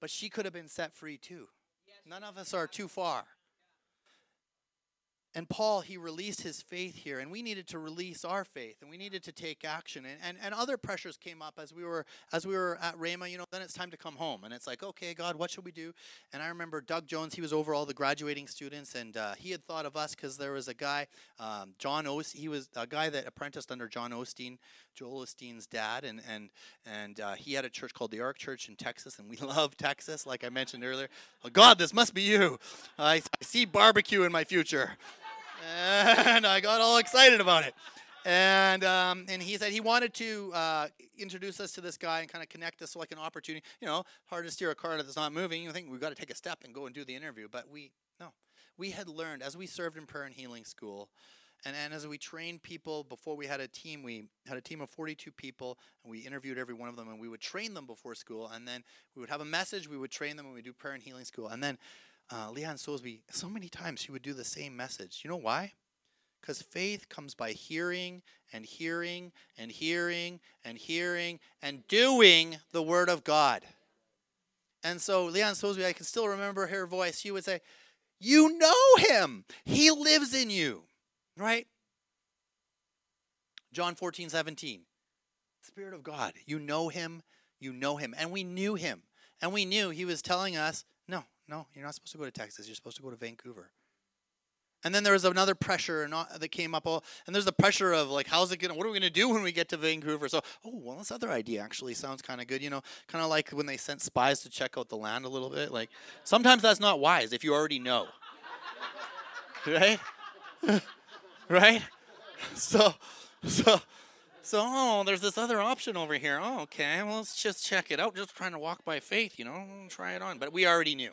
But she could have been set free too. None of us are too far. And Paul, he released his faith here, and we needed to release our faith, and we needed to take action. And, and, and other pressures came up as we were as we were at Rhema. You know, then it's time to come home, and it's like, okay, God, what should we do? And I remember Doug Jones, he was over all the graduating students, and uh, he had thought of us because there was a guy, um, John Osteen, he was a guy that apprenticed under John Osteen, Joel Osteen's dad, and and and uh, he had a church called the Ark Church in Texas, and we love Texas, like I mentioned earlier. Oh God, this must be you. I, I see barbecue in my future, and I got all excited about it. And um, and he said he wanted to uh, introduce us to this guy and kind of connect us like an opportunity. You know, hard to steer a car that's not moving. You think we've got to take a step and go and do the interview, but we no, we had learned as we served in prayer and healing school and, and as we trained people before we had a team, we had a team of 42 people, and we interviewed every one of them, and we would train them before school, and then we would have a message, we would train them, and we do prayer and healing school. And then uh, Leanne Soulsby, so many times she would do the same message. You know why? Because faith comes by hearing and hearing and hearing and hearing and doing the Word of God. And so Leanne Soulsby, I can still remember her voice. She would say, You know him. He lives in you. Right? John 14, 17. Spirit of God. You know him. You know him. And we knew him. And we knew he was telling us, no, no, you're not supposed to go to Texas. You're supposed to go to Vancouver. And then there was another pressure that came up, and there's the pressure of like, how's it gonna? What are we gonna do when we get to Vancouver? So, oh, well, this other idea actually sounds kind of good. You know, kind of like when they sent spies to check out the land a little bit. Like, sometimes that's not wise if you already know, right? right? So, so, so, oh, there's this other option over here. Oh, okay. Well, let's just check it out. Just trying to walk by faith, you know, try it on. But we already knew.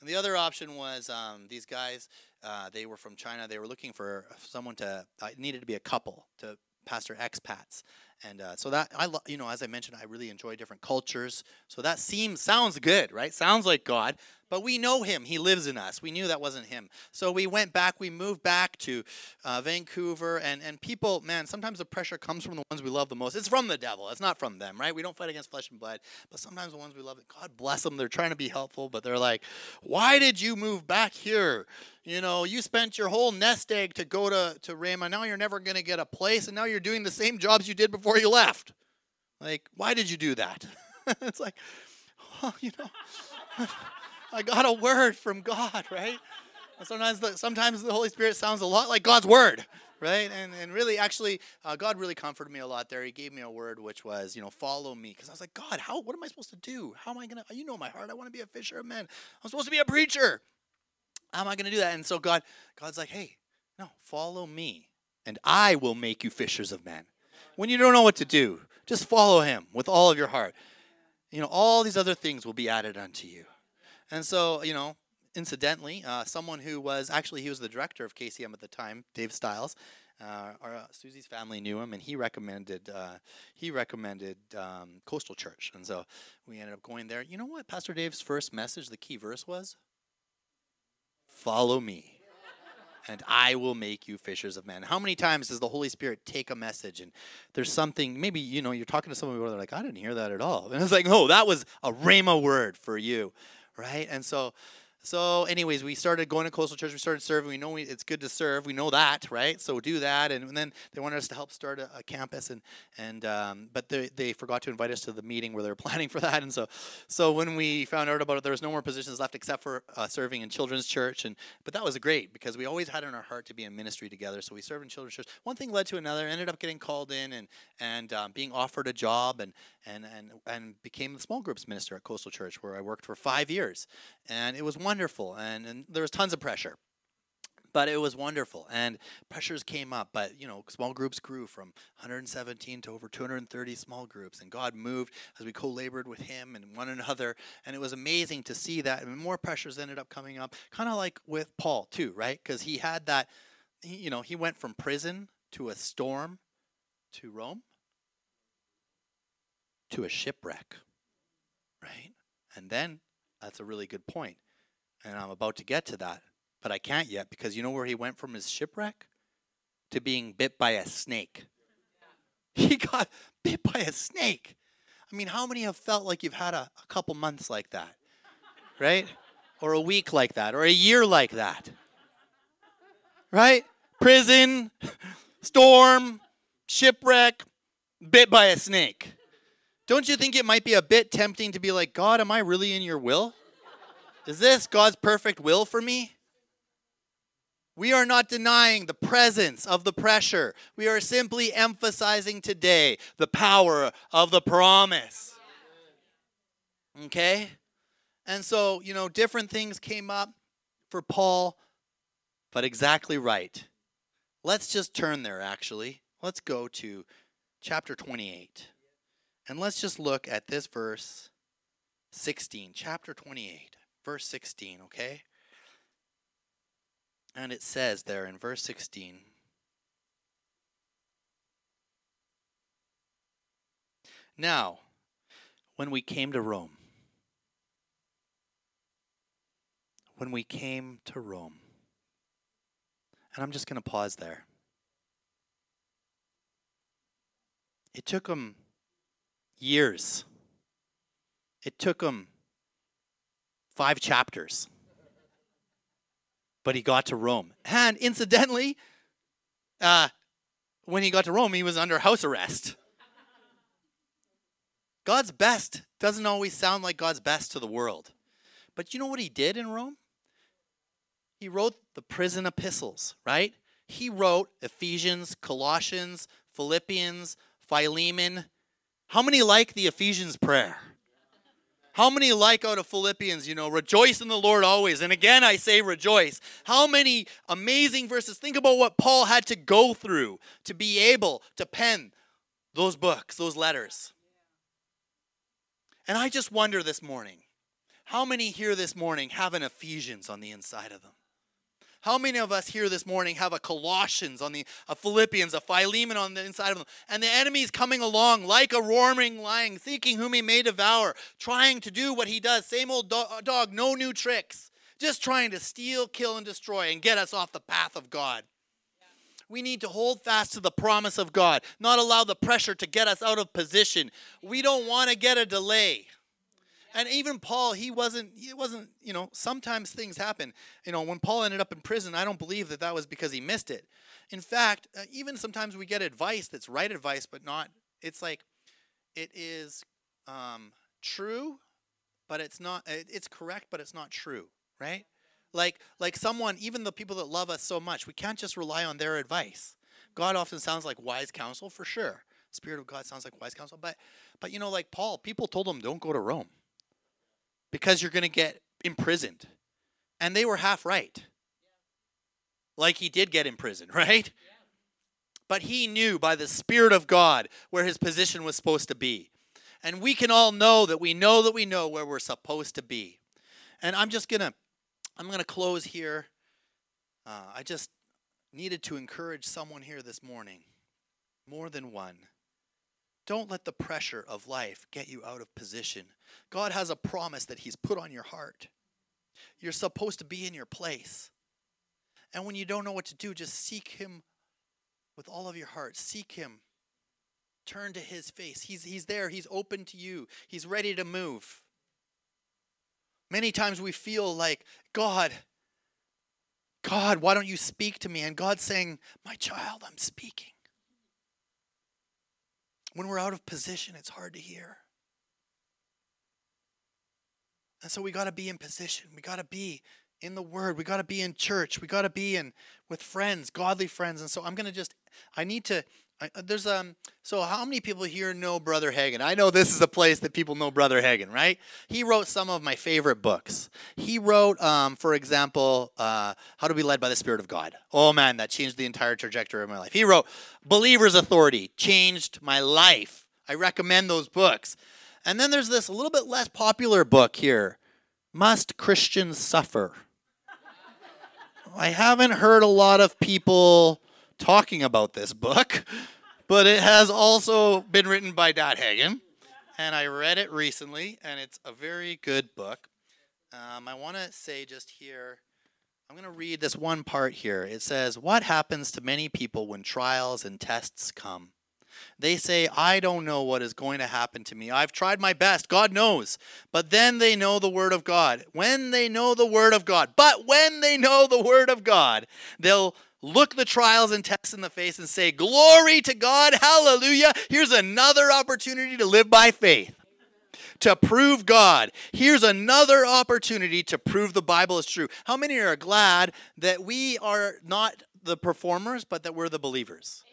And the other option was um, these guys. Uh, they were from China. They were looking for someone to. Uh, needed to be a couple to pastor expats, and uh, so that I, lo- you know, as I mentioned, I really enjoy different cultures. So that seems sounds good, right? Sounds like God. But we know him. He lives in us. We knew that wasn't him. So we went back. We moved back to uh, Vancouver. And, and people, man, sometimes the pressure comes from the ones we love the most. It's from the devil. It's not from them, right? We don't fight against flesh and blood. But sometimes the ones we love, God bless them. They're trying to be helpful, but they're like, why did you move back here? You know, you spent your whole nest egg to go to, to Rhema. Now you're never going to get a place. And now you're doing the same jobs you did before you left. Like, why did you do that? it's like, well, you know. I got a word from God, right? And sometimes the, sometimes the Holy Spirit sounds a lot like God's word, right? And, and really, actually, uh, God really comforted me a lot there. He gave me a word which was, you know, follow me. Because I was like, God, how? What am I supposed to do? How am I to, you know my heart. I want to be a fisher of men. I'm supposed to be a preacher. How am I to do that? And so God, God's like, hey, no, follow me, and I will make you fishers of men. When you don't know what to do, just follow him with all of your heart. You know, all these other things will be added unto you. And so, you know, incidentally, uh, someone who was actually he was the director of KCM at the time, Dave Stiles. Uh, our, uh, Susie's family knew him, and he recommended uh, he recommended um, Coastal Church, and so we ended up going there. You know what Pastor Dave's first message, the key verse was, "Follow me." and I will make you fishers of men. How many times does the Holy Spirit take a message and there's something, maybe, you know, you're talking to someone where they're like, I didn't hear that at all. And it's like, no, that was a Rhema word for you right? And so so, anyways, we started going to Coastal Church. We started serving. We know we, it's good to serve. We know that, right? So do that. And, and then they wanted us to help start a, a campus, and and um, but they, they forgot to invite us to the meeting where they were planning for that. And so, so when we found out about it, there was no more positions left except for uh, serving in children's church. And but that was great because we always had in our heart to be in ministry together. So we served in children's church. One thing led to another. Ended up getting called in and and um, being offered a job and and and and became the small groups minister at Coastal Church where I worked for five years, and it was wonderful. And, and there was tons of pressure, but it was wonderful. And pressures came up, but you know, small groups grew from 117 to over 230 small groups, and God moved as we co-labored with Him and one another, and it was amazing to see that. And more pressures ended up coming up, kind of like with Paul too, right? Because he had that, you know, he went from prison to a storm to Rome to a shipwreck, right? And then that's a really good point. And I'm about to get to that, but I can't yet because you know where he went from his shipwreck to being bit by a snake. He got bit by a snake. I mean, how many have felt like you've had a, a couple months like that, right? Or a week like that, or a year like that, right? Prison, storm, shipwreck, bit by a snake. Don't you think it might be a bit tempting to be like, God, am I really in your will? Is this God's perfect will for me? We are not denying the presence of the pressure. We are simply emphasizing today the power of the promise. Okay? And so, you know, different things came up for Paul, but exactly right. Let's just turn there, actually. Let's go to chapter 28. And let's just look at this verse 16, chapter 28, verse 16, okay? And it says there in verse 16 Now, when we came to Rome, when we came to Rome, and I'm just going to pause there. It took them years. It took them five chapters. But he got to Rome. And incidentally, uh, when he got to Rome, he was under house arrest. God's best doesn't always sound like God's best to the world. But you know what he did in Rome? He wrote the prison epistles, right? He wrote Ephesians, Colossians, Philippians, Philemon. How many like the Ephesians prayer? How many like out of Philippians, you know, rejoice in the Lord always? And again, I say rejoice. How many amazing verses. Think about what Paul had to go through to be able to pen those books, those letters. And I just wonder this morning how many here this morning have an Ephesians on the inside of them? How many of us here this morning have a Colossians on the a Philippians, a Philemon on the inside of them, and the enemy is coming along like a roaring lion, seeking whom he may devour, trying to do what he does, same old do- dog, no new tricks, just trying to steal, kill, and destroy, and get us off the path of God. We need to hold fast to the promise of God, not allow the pressure to get us out of position. We don't want to get a delay and even Paul, he wasn't, he wasn't, you know, sometimes things happen. You know, when Paul ended up in prison, I don't believe that that was because he missed it. In fact, uh, even sometimes we get advice that's right advice, but not, it's like, it is um, true, but it's not, it's correct, but it's not true, right? Like, like someone, even the people that love us so much, we can't just rely on their advice. God often sounds like wise counsel for sure. Spirit of God sounds like wise counsel, but, but you know, like Paul, people told him, don't go to Rome because you're going to get imprisoned. And they were half right. Like he did get imprisoned, right? But he knew by the Spirit of God where his position was supposed to be. And we can all know that we know that we know where we're supposed to be. And I'm just going to I'm going to close here. Uh, I just needed to encourage someone here this morning, more than one. Don't let the pressure of life get you out of position. God has a promise that He's put on your heart. You're supposed to be in your place. And when you don't know what to do, just seek Him with all of your heart. Seek Him. Turn to His face. He's, he's there, He's open to you, He's ready to move. Many times we feel like, God, God, why don't you speak to me? And God's saying, My child, I'm speaking. When we're out of position, it's hard to hear. And so we got to be in position. We got to be in the word. We got to be in church. We got to be in with friends, godly friends. And so I'm going to just I need to I, uh, there's um so how many people here know Brother Hagin? I know this is a place that people know Brother Hagin, right? He wrote some of my favorite books. He wrote, um, for example, uh, How to Be Led by the Spirit of God. Oh man, that changed the entire trajectory of my life. He wrote Believer's Authority, changed my life. I recommend those books. And then there's this a little bit less popular book here, Must Christians Suffer? I haven't heard a lot of people talking about this book, but it has also been written by Dad Hagin, and I read it recently, and it's a very good book. Um, I want to say just here, I'm going to read this one part here. It says, What happens to many people when trials and tests come? They say, I don't know what is going to happen to me. I've tried my best. God knows. But then they know the Word of God. When they know the Word of God, but when they know the Word of God, they'll look the trials and tests in the face and say, Glory to God, hallelujah. Here's another opportunity to live by faith. to prove God. Here's another opportunity to prove the Bible is true. How many are glad that we are not the performers, but that we're the believers?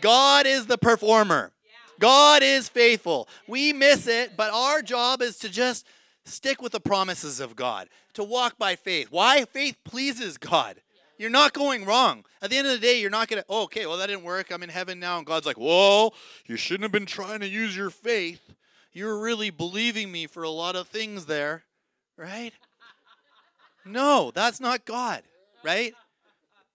God is the performer. God is faithful. We miss it, but our job is to just stick with the promises of God, to walk by faith. Why? Faith pleases God. You're not going wrong. At the end of the day, you're not going to, oh, okay, well, that didn't work. I'm in heaven now. And God's like, whoa, you shouldn't have been trying to use your faith. You're really believing me for a lot of things there, right? No, that's not God, right?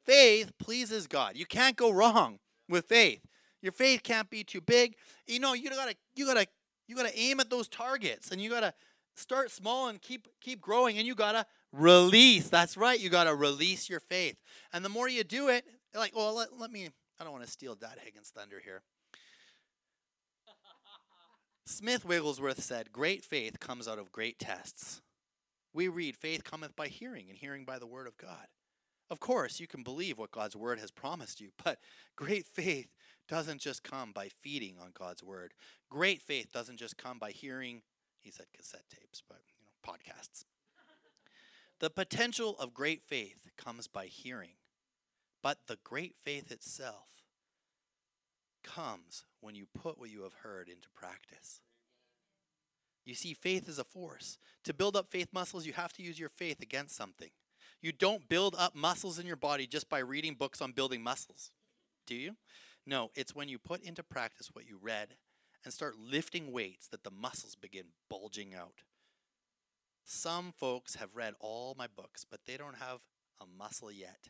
Faith pleases God. You can't go wrong with faith. Your faith can't be too big. You know, you gotta, you gotta, you gotta aim at those targets, and you gotta start small and keep keep growing, and you gotta release. That's right. You gotta release your faith, and the more you do it, like, oh, let, let me. I don't want to steal Dad Hagin's thunder here. Smith Wigglesworth said, "Great faith comes out of great tests." We read, "Faith cometh by hearing, and hearing by the word of God." Of course, you can believe what God's word has promised you, but great faith doesn't just come by feeding on God's word. Great faith doesn't just come by hearing, he said cassette tapes, but you know, podcasts. The potential of great faith comes by hearing, but the great faith itself comes when you put what you have heard into practice. You see, faith is a force. To build up faith muscles, you have to use your faith against something. You don't build up muscles in your body just by reading books on building muscles, do you? No, it's when you put into practice what you read and start lifting weights that the muscles begin bulging out. Some folks have read all my books, but they don't have a muscle yet.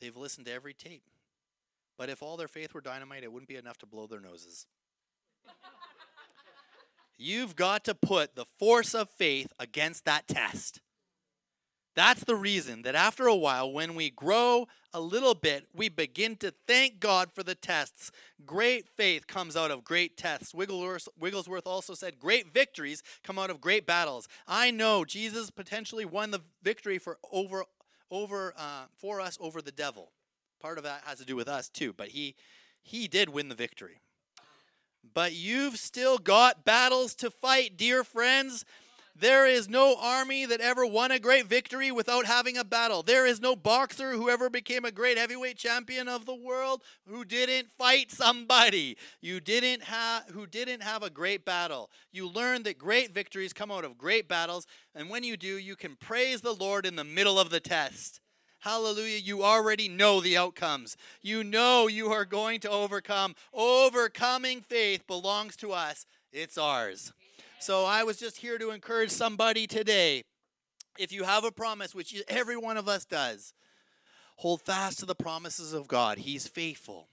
They've listened to every tape. But if all their faith were dynamite, it wouldn't be enough to blow their noses. You've got to put the force of faith against that test. That's the reason that after a while, when we grow a little bit, we begin to thank God for the tests. Great faith comes out of great tests. Wigglesworth also said, Great victories come out of great battles. I know Jesus potentially won the victory for over, over uh, for us over the devil. Part of that has to do with us too, but he he did win the victory. But you've still got battles to fight, dear friends. There is no army that ever won a great victory without having a battle. There is no boxer who ever became a great heavyweight champion of the world who didn't fight somebody. You didn't have who didn't have a great battle. You learn that great victories come out of great battles, and when you do, you can praise the Lord in the middle of the test. Hallelujah. You already know the outcomes. You know you are going to overcome. Overcoming faith belongs to us, it's ours. So I was just here to encourage somebody today. If you have a promise, which every one of us does, hold fast to the promises of God. He's faithful.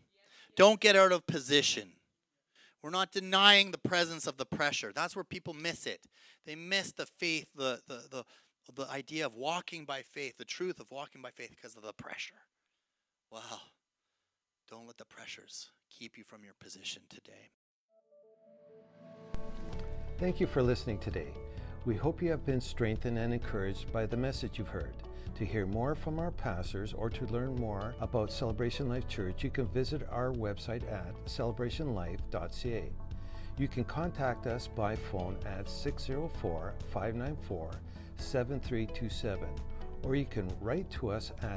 Don't get out of position. We're not denying the presence of the pressure. That's where people miss it. They miss the faith, the, the, the, the idea of walking by faith, the truth of walking by faith because of the pressure. Well, don't let the pressures keep you from your position today. Thank you for listening today. We hope you have been strengthened and encouraged by the message you've heard. To hear more from our pastors or to learn more about Celebration Life Church, you can visit our website at celebrationlife.ca. You can contact us by phone at 604 594 7327 or you can write to us at